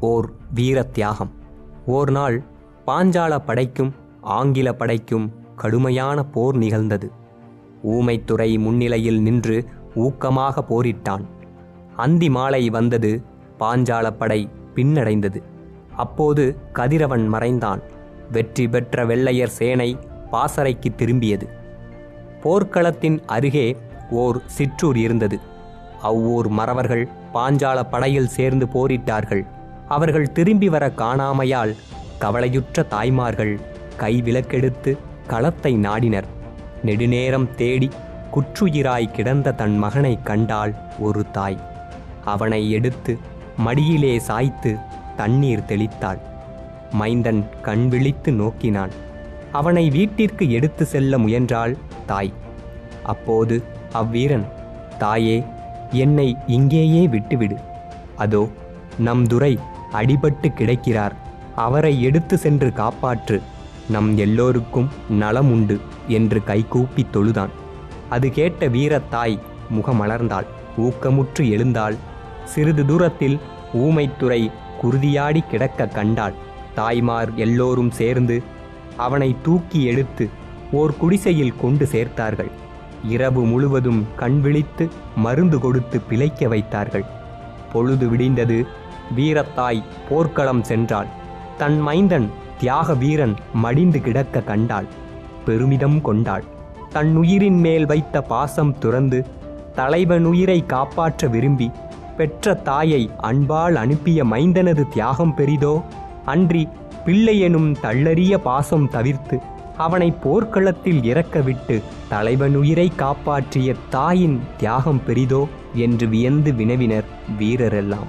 ஓர் வீர தியாகம் ஓர் நாள் பாஞ்சால படைக்கும் ஆங்கில படைக்கும் கடுமையான போர் நிகழ்ந்தது. ஊமைத்துறை முன்னிலையில் நின்று ஊக்கமாக போரிட்டான். அந்தி மாலை வந்தது பாஞ்சால படை பின்னடைந்தது. அப்போது கதிரவன் மறைந்தான். வெற்றி பெற்ற வெள்ளையர் சேனை பாசறைக்கு திரும்பியது. போர்க்களத்தின் அருகே ஓர் சிற்றூர் இருந்தது. அவ்வூர் மறவர்கள் பாஞ்சால படையில் சேர்ந்து போரிட்டார்கள். அவர்கள் திரும்பி வர காணாமையால் கவலையுற்ற தாய்மார்கள் கை விளக்கெடுத்து களத்தை நாடினர். நெடுநேரம் தேடி குற்றுயிராய் கிடந்த தன் மகனை கண்டாள் ஒரு தாய். அவனை எடுத்து மடியிலே சாய்த்து தண்ணீர் தெளித்தாள். மைந்தன் கண் விழித்து நோக்கினான். அவனை வீட்டிற்கு எடுத்து செல்ல முயன்றாள் தாய். அப்போது அவ்வீரன் தாயே என்னை இங்கேயே விட்டுவிடு. அதோ நம் துரை அடிபட்டு கிடக்கிறார். அவரை எடுத்து சென்று காப்பாற்று. நம் எல்லோருக்கும் நலம் உண்டு என்று கைகூப்பி தொழுதான். அது கேட்ட வீரத்தாய் முகமலர்ந்தாள். ஊக்கமுற்று எழுந்தாள். சிறிது தூரத்தில் ஊமைத்துறை குருதியாடி கிடக்க கண்டாள். தாய்மார் எல்லோரும் சேர்ந்து அவனை தூக்கி எடுத்து ஓர் குடிசையில் கொண்டு சேர்த்தார்கள். இரவு முழுவதும் கண் விழித்து மருந்து கொடுத்து பிழைக்க வைத்தார்கள். பொழுது விடிந்தது வீரத்தாய் போர்க்களம் சென்றாள். தன் மைந்தன் தியாக வீரன் மடிந்து கிடக்க கண்டாள். பெருமிதம் கொண்டாள். தன் உயிரின் மேல் வைத்த பாசம் துறந்து தலைவன் உயிரை காப்பாற்ற விரும்பி பெற்ற தாயை அன்பால் அனுப்பிய மைந்தனது தியாகம் பெரிதோ? அன்றி பிள்ளையெனும் தள்ளறிய பாசம் தவிர்த்து அவனை போர்க்களத்தில் இறக்கவிட்டு தலைவன் உயிரை காப்பாற்றிய தாயின் தியாகம் பெரிதோ? என்று வியந்து வினவினர் வீரரெல்லாம்.